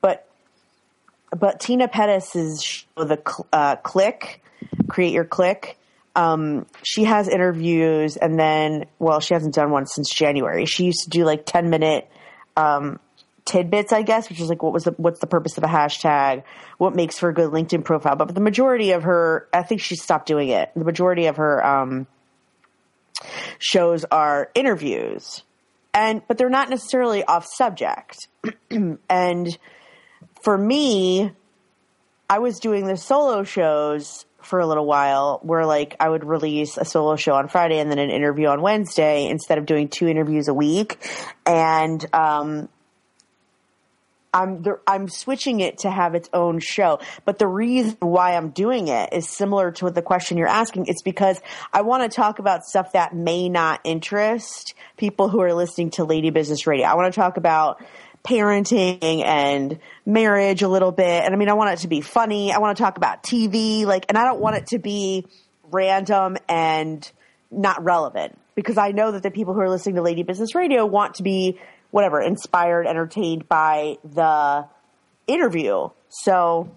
but but Tina Pettis's show, the uh, Click, Create Your Click. Um, she has interviews, and then well, she hasn't done one since January. She used to do like ten minute um, tidbits, I guess, which is like what was the what's the purpose of a hashtag, what makes for a good LinkedIn profile. But the majority of her, I think she stopped doing it. The majority of her um, shows are interviews, and but they're not necessarily off subject. and for me, I was doing the solo shows for a little while where like I would release a solo show on Friday and then an interview on Wednesday instead of doing two interviews a week. And um, I'm I'm switching it to have its own show. But the reason why I'm doing it is similar to what the question you're asking. It's because I want to talk about stuff that may not interest people who are listening to Lady Business Radio. I want to talk about parenting and marriage a little bit. And I mean, I want it to be funny. I want to talk about TV, like, and I don't want it to be random and not relevant because I know that the people who are listening to Lady Business Radio want to be whatever, inspired, entertained by the interview. So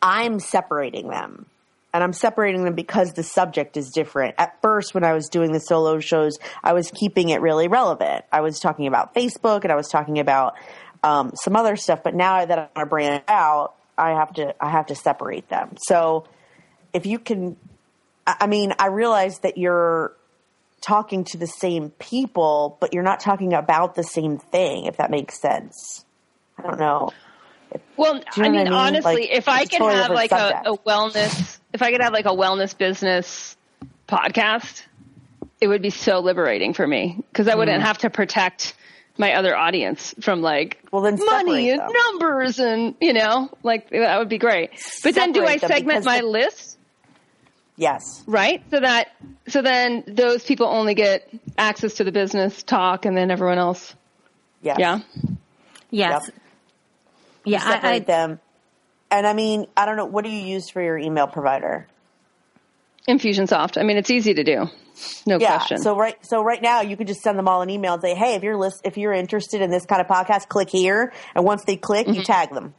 I'm separating them. And I'm separating them because the subject is different. At first, when I was doing the solo shows, I was keeping it really relevant. I was talking about Facebook and I was talking about um, some other stuff. But now that I branch out, I have to I have to separate them. So if you can, I mean, I realize that you're talking to the same people, but you're not talking about the same thing, if that makes sense. I don't know. Well, you know I, mean, I, mean, honestly, like, if I could totally have like a, a, wellness, if I could have like a wellness business podcast, it would be so liberating for me because I wouldn't mm. have to protect my other audience from like well, then money and them. numbers and you know like that would be great. But separate then do I segment my the, list? Yes. Right? So that so then those people only get access to the business talk and then everyone else. Yes. Yeah. Yes. Yep. Yeah, separate I, I, them. And I mean, I don't know, what do you use for your email provider? Infusionsoft. I mean, it's easy to do. No yeah, question. So right, so right now you could just send them all an email and say, "Hey, if you're list, if you're interested in this kind of podcast, click here." And once they click, mm-hmm. you tag them.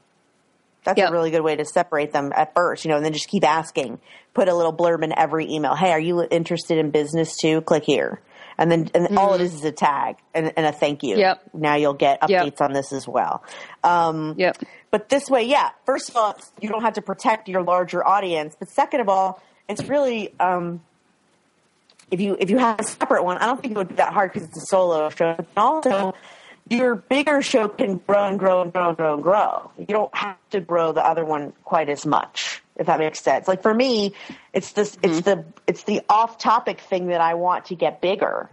That's yep. a really good way to separate them at first, you know, and then just keep asking. Put a little blurb in every email. Hey, are you interested in business too? Click here. And then and mm-hmm. all it mm-hmm. is is a tag and, and a thank you. Yep. Now you'll get updates yep. on this as well. Um, yep. But this way, yeah, first of all, you don't have to protect your larger audience. But second of all, it's really, um, if you, if you have a separate one, I don't think it would be that hard because it's a solo show. But also, your bigger show can grow and grow and grow and grow and grow. You don't have to grow the other one quite as much, if that makes sense. Like for me, it's this, mm-hmm. it's the, it's the off topic thing that I want to get bigger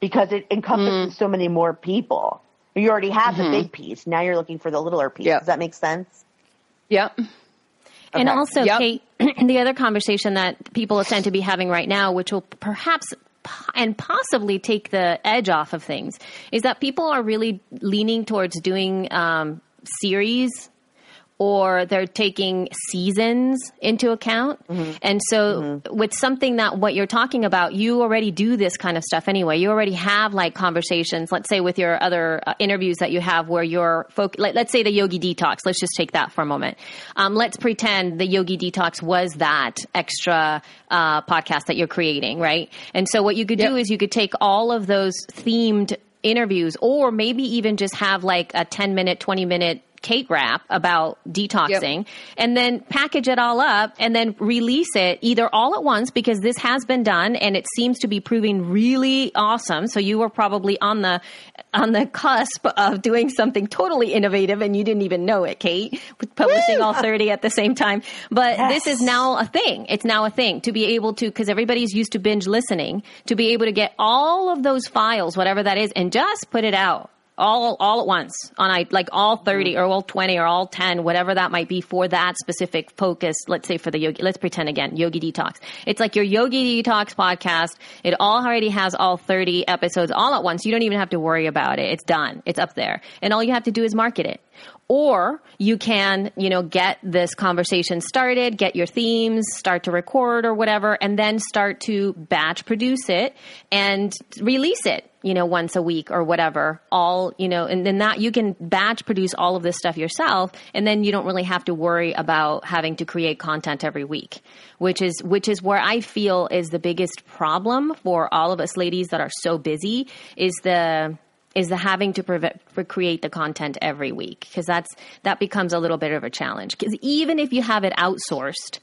because it encompasses mm. so many more people. You already have mm-hmm. the big piece. Now you're looking for the littler piece. Yep. Does that make sense? Yep. Okay. And also, yep. Kate, the other conversation that people tend to be having right now, which will perhaps and possibly take the edge off of things is that people are really leaning towards doing um, series or they're taking seasons into account. Mm-hmm. And so mm-hmm. with something that what you're talking about, you already do this kind of stuff anyway. You already have like conversations, let's say with your other uh, interviews that you have where you're folk, let, us say the yogi detox. Let's just take that for a moment. Um, let's pretend the yogi detox was that extra uh, podcast that you're creating, right? And so what you could yep. do is you could take all of those themed interviews or maybe even just have like a 10 minute 20 minute Kate wrap about detoxing yep. and then package it all up and then release it either all at once because this has been done and it seems to be proving really awesome. So you were probably on the on the cusp of doing something totally innovative and you didn't even know it, Kate, with publishing Woo! all 30 at the same time. But yes. this is now a thing. It's now a thing to be able to because everybody's used to binge listening, to be able to get all of those files, whatever that is, and just put it out all all at once on I like all 30 mm. or all 20 or all 10 whatever that might be for that specific focus let's say for the yogi let's pretend again yogi detox. It's like your yogi detox podcast. It all already has all 30 episodes all at once. You don't even have to worry about it. It's done. It's up there. And all you have to do is market it or you can, you know, get this conversation started, get your themes, start to record or whatever, and then start to batch produce it and release it, you know, once a week or whatever. All, you know, and then that you can batch produce all of this stuff yourself, and then you don't really have to worry about having to create content every week, which is, which is where I feel is the biggest problem for all of us ladies that are so busy is the, is the having to pre- create the content every week because that's that becomes a little bit of a challenge. Because even if you have it outsourced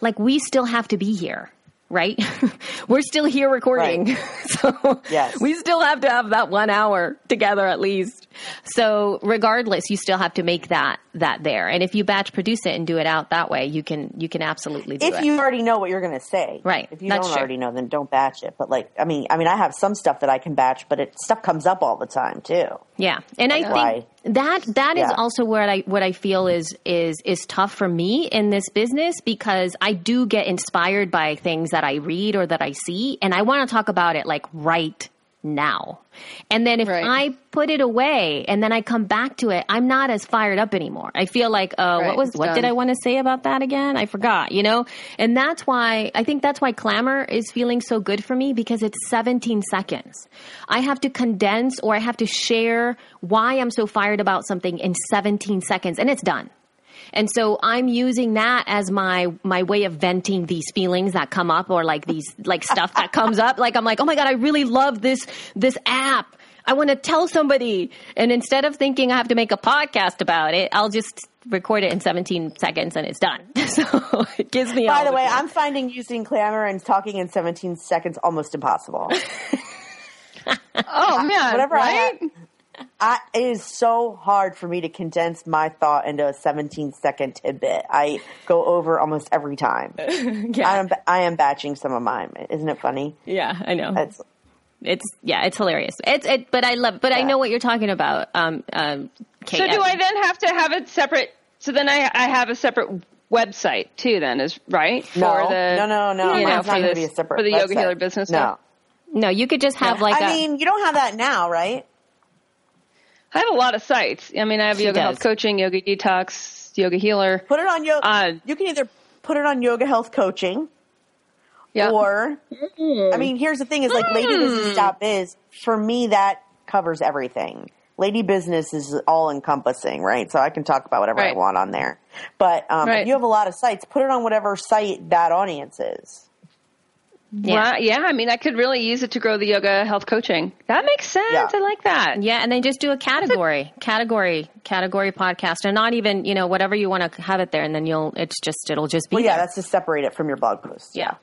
like we still have to be here right? We're still here recording. Right. so yes. we still have to have that one hour together at least. So regardless, you still have to make that that there. And if you batch produce it and do it out that way, you can you can absolutely do if it. If you already know what you're going to say. Right. If you That's don't true. already know, then don't batch it. But like, I mean, I mean, I have some stuff that I can batch, but it stuff comes up all the time too. Yeah. And That's I think that that is yeah. also where I what I feel is is is tough for me in this business because I do get inspired by things that I read or that I see and I want to talk about it like right now. And then if right. I put it away and then I come back to it, I'm not as fired up anymore. I feel like, uh, right. what was, what did I want to say about that again? I forgot, you know? And that's why, I think that's why Clammr is feeling so good for me because it's 17 seconds. I have to condense or I have to share why I'm so fired about something in 17 seconds and it's done. And so I'm using that as my my way of venting these feelings that come up or like these like stuff that comes up. Like I'm like, "Oh my god, I really love this this app. I want to tell somebody." And instead of thinking I have to make a podcast about it, I'll just record it in 17 seconds and it's done. so it gives me By the, the way, I'm finding using Clammr and talking in 17 seconds almost impossible. oh man, whatever right? I I, it is so hard for me to condense my thought into a 17 second tidbit. I go over almost every time. yeah. I am, I am batching some of mine. Isn't it funny? Yeah, I know. It's, it's yeah, it's hilarious. It's it, but I love. But yeah. I know what you're talking about. Um, um, Kate, so do I then have to have it separate? So then I I have a separate website too. Then is right no, for the no no no. You know, for, this, be a separate for the website. yoga healer business. No. Stuff? No, you could just have like. I a, mean, you don't have that now, right? I have a lot of sites. I mean, I have she yoga does. health coaching, yoga detox, yoga healer. Put it on yoga. Uh, you can either put it on yoga health coaching, yeah. or mm. I mean, here's the thing: is like mm. Lady Business stop Biz. For me, that covers everything. Lady Business is all encompassing, right? So I can talk about whatever right. I want on there. But um, right. if you have a lot of sites, put it on whatever site that audience is. Yeah. yeah, I mean, I could really use it to grow the yoga health coaching. That makes sense. Yeah. I like that. Yeah, and then just do a category, a- category, category podcast, and not even you know whatever you want to have it there, and then you'll it's just it'll just be. Well, yeah, there. that's to separate it from your blog post. Yeah,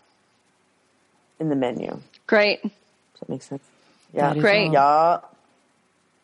in the menu. Great. Does that make sense? Yeah, great. Yeah.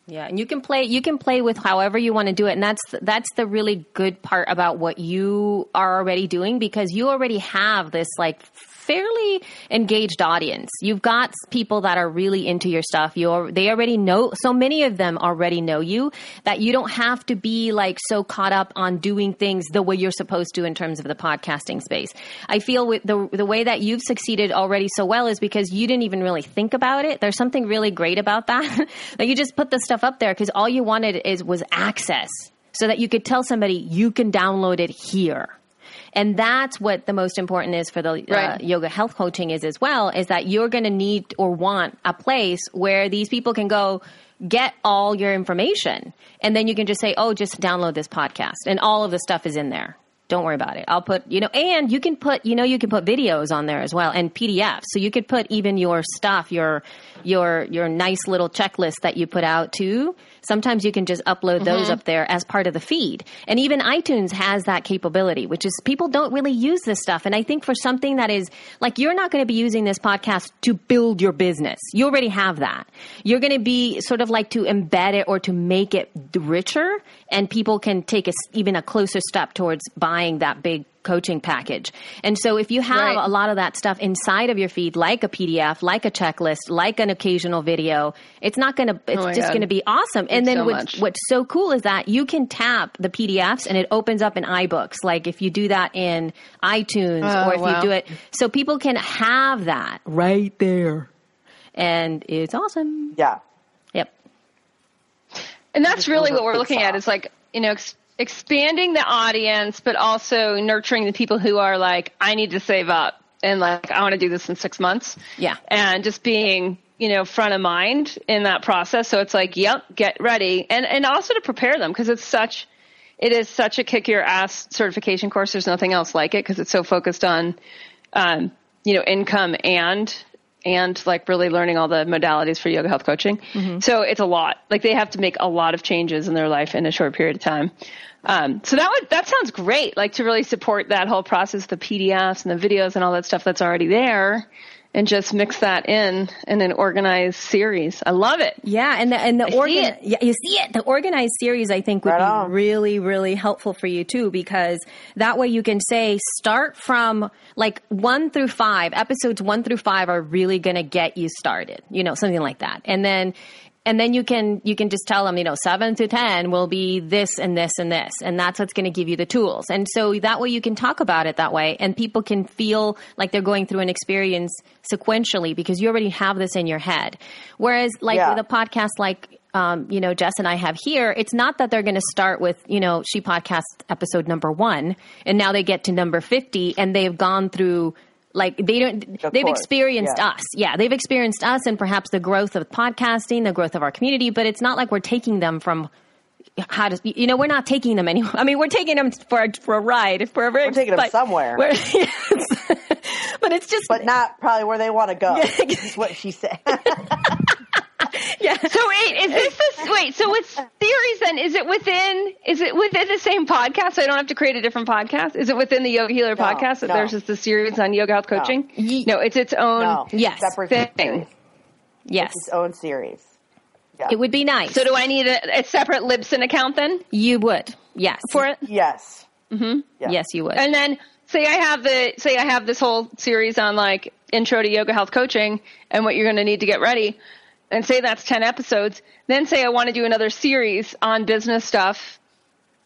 Yeah, and you can play you can play with however you want to do it, and that's that's the really good part about what you are already doing because you already have this like fairly engaged audience. You've got people that are really into your stuff. You they already know so many of them already know you that you don't have to be like so caught up on doing things the way you're supposed to in terms of the podcasting space. I feel with the the way that you've succeeded already so well is because you didn't even really think about it. There's something really great about that. that you just put the stuff up there because all you wanted is was access so that you could tell somebody you can download it here and that's what the most important is for the uh, right. yoga health coaching is as well, is that you're going to need or want a place where these people can go get all your information. And then you can just say, oh, just download this podcast. And all of the stuff is in there. Don't worry about it. I'll put, you know, and you can put, you know, you can put videos on there as well and PDFs. So you could put even your stuff, your, your, your nice little checklist that you put out too. Sometimes you can just upload mm-hmm. those up there as part of the feed. And even iTunes has that capability, which is people don't really use this stuff. And I think for something that is like, you're not going to be using this podcast to build your business. You already have that. You're going to be sort of like to embed it or to make it richer and people can take a, even a closer step towards buying that big coaching package. And so if you have right. a lot of that stuff inside of your feed, like a PDF, like a checklist, like an occasional video, it's not going to, it's oh just going to be awesome. and then so what's, what's so cool is that you can tap the PDFs and it opens up in iBooks. Like if you do that in iTunes oh, or if wow. you do it, so people can have that right there. And it's awesome. Yeah. Yep. And that's really what we're looking at is like, you know, expanding the audience, but also nurturing the people who are like, I need to save up and like, I want to do this in six months. Yeah. And just being, you know, front of mind in that process. So it's like, yep, get ready. And, and also to prepare them because it's such, it is such a kick your ass certification course. There's nothing else like it because it's so focused on, um, you know, income and and like really learning all the modalities for yoga health coaching. Mm-hmm. So it's a lot. Like they have to make a lot of changes in their life in a short period of time. Um, so that would that sounds great. Like to really support that whole process, the PDFs and the videos and all that stuff that's already there and just mix that in in an organized series. I love it. Yeah, and the and the organ yeah, you see it. The organized series I think would right be really really helpful for you too because that way you can say start from like 1 through 5. Episodes 1 through 5 are really going to get you started. You know, something like that. And then and then you can you can just tell them you know 7 to 10 will be this and this and this and that's what's going to give you the tools and so that way you can talk about it that way and people can feel like they're going through an experience sequentially because you already have this in your head whereas like yeah. with a podcast like um, you know, Jess and I have here, it's not that they're going to start with, you know, She Podcast episode number one, and now they get to number 50 and they've gone through like they don't, of they've course. experienced yeah. us. Yeah, they've experienced us and perhaps the growth of podcasting, the growth of our community, but it's not like we're taking them from how to, you know, we're not taking them anywhere. I mean, we're taking them for a, for a ride. For a we're taking them somewhere. Yes. but it's just, but not probably where they want to go. Yeah. is what she said. yeah. So wait, is this this wait? So with theories, then is it within is it within the same podcast? So I don't have to create a different podcast. Is it within the Yoga Healer no, podcast that no. there's just the series on yoga health coaching? No, no it's its own no. yes separate thing. Series. Yes, it's its own series. Yeah. It would be nice. So do I need a, a separate Libsyn account then? You would. Yes. For it? Yes. Mm-hmm. Yeah. Yes, you would. And then say I have the say I have this whole series on like intro to yoga health coaching and what you're going to need to get ready and say that's 10 episodes, then say I want to do another series on business stuff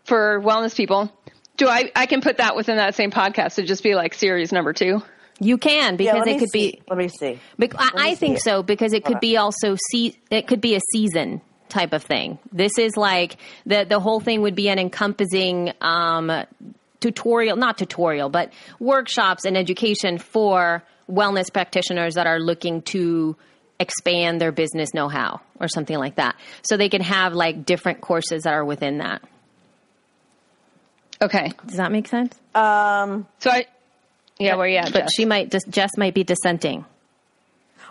for wellness people, do I, I can put that within that same podcast to just be like series number two? You can because yeah, it could see. be. Let me see. Bec- I, I think it. so because it could be also see. It could be a season type of thing. This is like the the whole thing would be an encompassing um, tutorial, not tutorial, but workshops and education for wellness practitioners that are looking to expand their business know how or something like that. So they can have like different courses that are within that. Okay. Does that make sense? Um, so I, yeah, where yeah, but Jess. she might just Jess might be dissenting.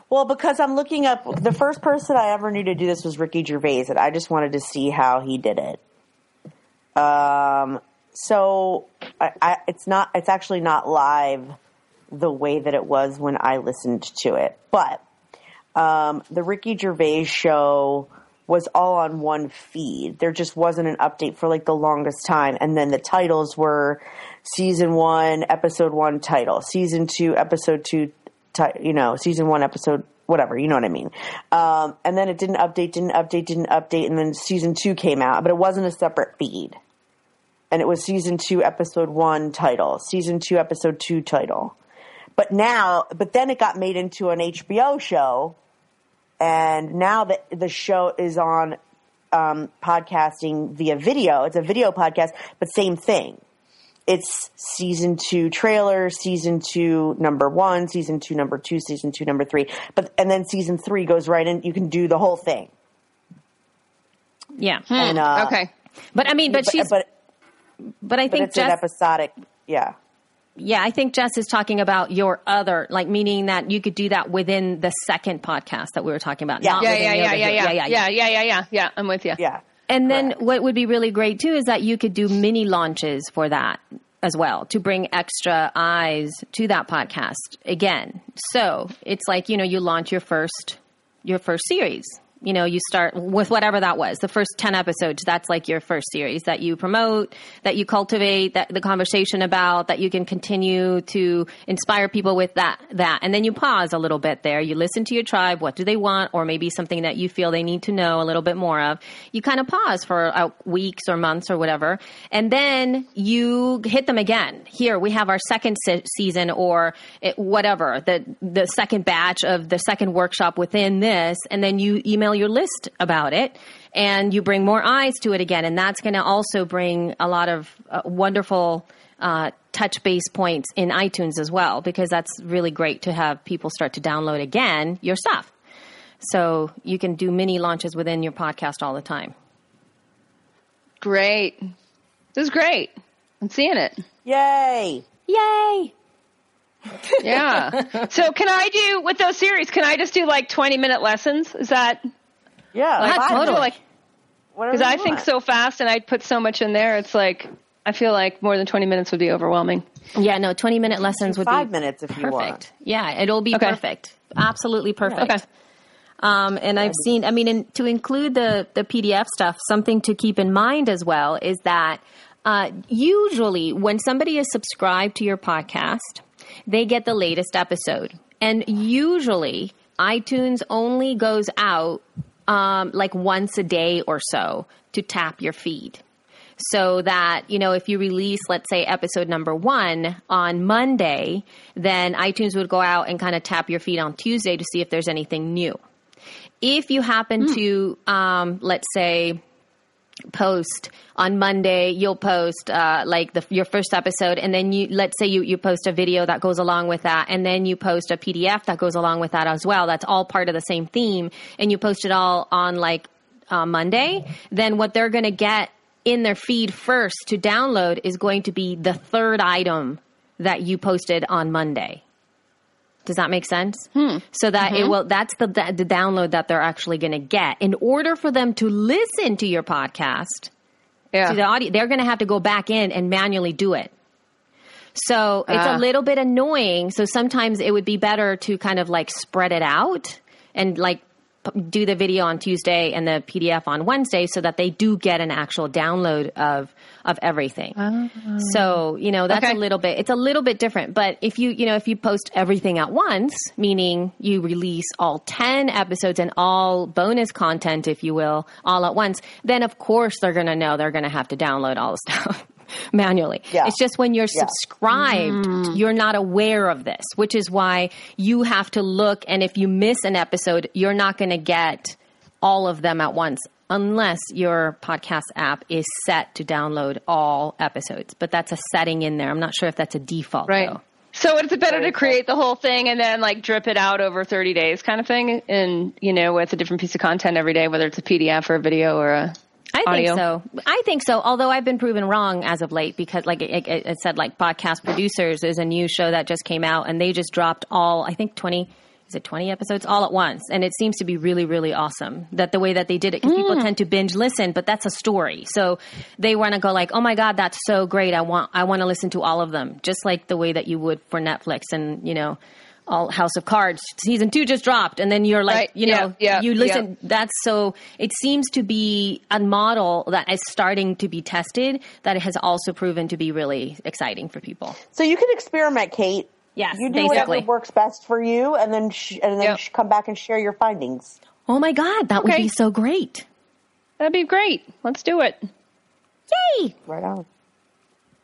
Well, because I'm looking up the first person I ever knew to do this was Ricky Gervais, and I just wanted to see how he did it. Um, so I, I, it's not, it's actually not live the way that it was when I listened to it, but um, the Ricky Gervais show was all on one feed. There just wasn't an update for like the longest time. And then the titles were season one, episode one title, season two, episode two, ti- you know, season one, episode whatever, you know what I mean. Um, and then it didn't update, didn't update, didn't update. And then season two came out, but it wasn't a separate feed. And it was season two, episode one title, season two, episode two title. But now, but then it got made into an HBO show and now that the show is on um, podcasting via video, it's a video podcast, but same thing. It's season two trailer, season two number one, season two number two, season two number three, but and then season three goes right in. You can do the whole thing. Yeah. Hmm. And, uh, okay. But I mean, but, but she's but but I think it's an episodic. Yeah. Yeah, I think Jess is talking about your other, like meaning that you could do that within the second podcast that we were talking about. Yeah. not Yeah, within yeah, the yeah, yeah, yeah, yeah, yeah, yeah, yeah, yeah. I'm with you. Yeah. And then Correct. what would be really great too is that you could do mini launches for that as well to bring extra eyes to that podcast again. So it's like, you know, you launch your first your first series. You know, you start with whatever that was, the first 10 episodes. That's like your first series that you promote, that you cultivate, that the conversation about, that you can continue to inspire people with that, that. And then you pause a little bit there. You listen to your tribe. What do they want? Or maybe something that you feel they need to know a little bit more of. You kind of pause for uh, weeks or months or whatever. And then you hit them again. Here we have our second se- season or it, whatever, the, the second batch of the second workshop within this. And then you email your list about it and you bring more eyes to it again. And that's going to also bring a lot of uh, wonderful uh, touch base points in iTunes as well, because that's really great to have people start to download again your stuff. So you can do mini launches within your podcast all the time. Great. This is great. I'm seeing it. Yay. Yay! Yeah. so can I do with those series? Can I just do like 20 minute lessons? Is that Yeah. Yeah, fine. totally. like because I you think so fast and I put so much in there. It's like I feel like more than 20 minutes would be overwhelming. Yeah, no, 20 minute lessons would five be minutes if you perfect. want. Yeah, it'll be Okay. perfect. Absolutely perfect. Okay. Um, and I've seen, I mean, in, to include the, the PDF stuff, something to keep in mind as well is that uh, usually when somebody is subscribed to your podcast, they get the latest episode. And usually iTunes only goes out um, like once a day or so to tap your feed. So that you know if you release let's say episode number one on monday then itunes would go out and kind of tap your feed on tuesday to see if there's anything new. If you happen to um, let's say post on monday you'll post uh, like the, your first episode and then you let's say you, you post a video that goes along with that and then you post a pdf that goes along with that as well. That's all part of the same theme and you post it all on like uh, monday. Then what they're going to get in their feed first to download is going to be the third item that you posted on monday does that make sense? So that it will, that's the, the, download that they're actually going to get. In order for them to listen to your podcast, Yeah. to the audio, they're going to have to go back in and manually do it. So it's Ah. a little bit annoying. So sometimes it would be better to kind of like spread it out and like do the video on Tuesday and the PDF on Wednesday so that they do get an actual download of of everything. Oh. So, you know, that's Okay. a little bit it's a little bit different, but if you, you know, if you post everything at once, meaning you release all 10 episodes and all bonus content if you will, all at once, then of course they're going to know they're going to have to download all the stuff. manually. Yeah. It's just when you're Yeah. subscribed, mm. you're not aware of this, which is why you have to look. And if you miss an episode, you're not going to get all of them at once unless your podcast app is set to download all episodes. But that's a setting in there. I'm not sure if that's a default. Right. Though. So it's better to create the whole thing and then like drip it out over 30 days kind of thing and you know with a different piece of content every day whether it's a PDF or a video or a I audio. think so. I think so. Although I've been proven wrong as of late because, like it, it, it said, like podcast producers is a new show that just came out, and they just dropped all. I think twenty. Is it twenty episodes all at once? And it seems to be really, really awesome. That the way that they did it, because Hmm. people tend to binge listen, but that's a story. So they want to go like, "Oh my god, that's so great! I want, I want to listen to all of them," just like the way that you would for Netflix and you know. All House of Cards season two just dropped, and then you're like, Right. you know, yeah, you listen yeah. that's so it seems to be a model that is starting to be tested that has also proven to be really exciting for people So you can experiment, Kate. Yes, you do basically. whatever works best for you, and then sh- and then Yep. sh- come back and share your findings. oh my god that would be so great That'd be great. Let's do it. yay Right on.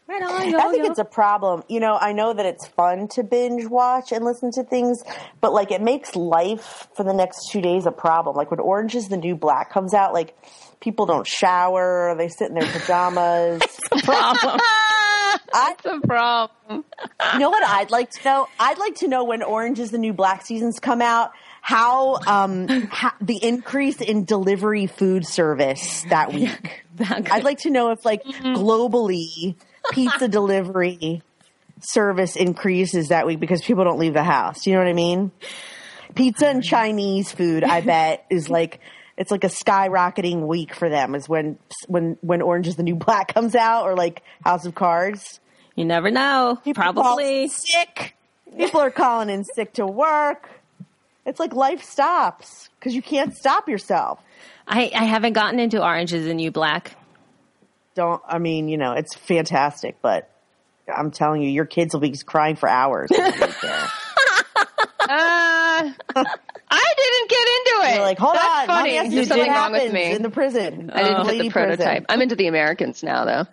Right on I think it's a problem. You know, I know that it's fun to binge watch and listen to things, but like it makes life for the next two days a problem. Like when Orange is the New Black comes out, like people don't shower, they sit in their pajamas. problem That's a problem. you know what I'd like to know? I'd like to know when Orange is the New Black seasons come out. How um how, the increase in delivery food service that week. That I'd like to know if like globally pizza delivery service increases that week because people don't leave the house. You know what I mean? Pizza and Chinese food, I bet, is like it's like a skyrocketing week for them. Is when when when Orange is the New Black comes out, or like House of Cards. You never know. People Probably. sick. People are calling in sick to work. It's like life stops because you can't stop yourself. I, I haven't gotten into Orange is the New Black. Don't I mean you know it's fantastic, but I'm telling you, your kids will be crying for hours. Uh, I didn't get into it. You're like, hold That's on, funny. Mommy has to There's see what something wrong with me. in the prison. I didn't Uh, fit the prototype. prison. I'm into the Americans now, though.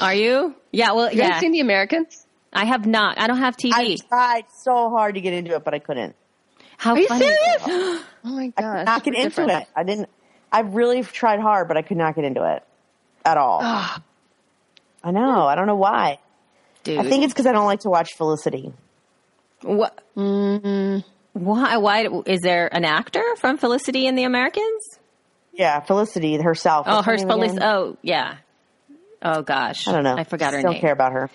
Are you? Yeah, well, You yeah. guys seen the Americans? I have not. I don't have TV. I tried so hard to get into it, but I couldn't. How Are you funny. serious? oh my I gosh! could not get we're into different. it. I didn't. I really tried hard, but I could not get into it at all. I know. I don't know why. Dude. I think it's because I don't like to watch Felicity. What? Mm, why? Why is there an actor from Felicity in The Americans? Yeah, Felicity herself. Oh, her Felicity. Oh, yeah. Oh gosh, I don't know. I forgot her name. Don't care about her.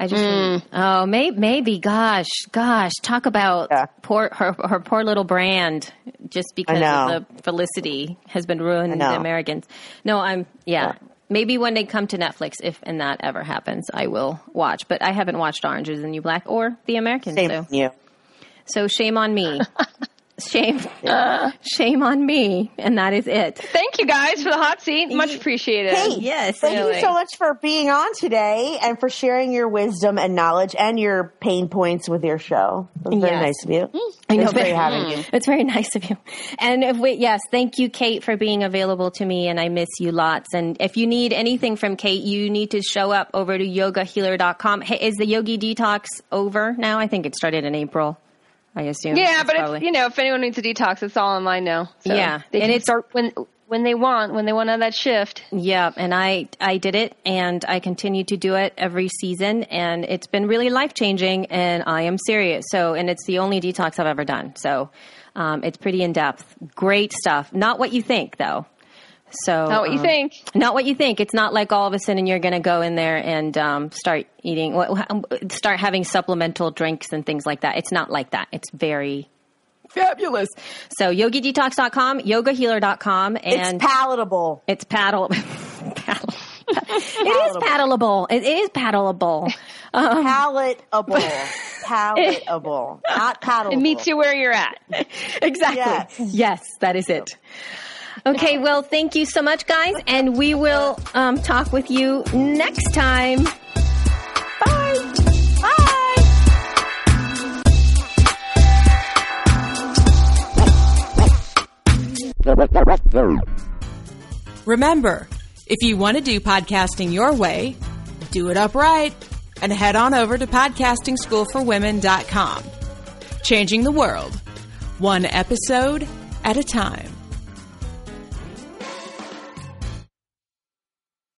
I just. Mm. Oh, may, maybe. Gosh, gosh. Talk about Yeah. poor her. Her poor little brand. Just because of the Felicity has been ruining the. Americans. No, I'm. Yeah. Yeah. Maybe when they come to Netflix, if and that ever happens, I will watch. But I haven't watched Orange is the New Black or The Americans. Same so. with you. So shame on me. shame, shame on me, and that is it. Thank you guys for the hot seat. Much appreciated. Hey, Yes, thank really. you so much for being on today and for sharing your wisdom and knowledge and your pain points with your show. It was very nice of you. Mm. I know, It's great but- having you. It's very nice of you. And if we, yes, thank you, Kate, for being available to me, and I miss you lots. And if you need anything from Kate, you need to show up over to yogahealer.com. Hey, is the Yogi Detox over now? I think it started in April. I assume. Yeah, but probably- if you know if anyone needs a detox, it's all online now. So Yeah, they and it's- start when when they want when they want out that shift. Yeah, and I I did it, and I continue to do it every season, and it's been really life changing. And I am serious. So, and it's the only detox I've ever done. So, um, it's pretty in depth. Great stuff. Not what you think, though. So, Not what you um, think. Not what you think. It's not like all of a sudden you're going to go in there and um, start eating, start having supplemental drinks and things like that. It's not like that. It's very fabulous. So, yogidetox.com, yogahealer.com, and It's palatable. it's paddle. paddle. It is paddleable. It is paddleable. Um, Palatable. Palatable. Not palatable. It meets you where you're at. exactly. Yes. Yes. that is it. Okay, well, thank you so much, guys, and we will um, talk with you next time. Bye. Bye. Remember, if you want to do podcasting your way, do it upright and head on over to podcastingschoolforwomen.com. Changing the world, one episode at a time.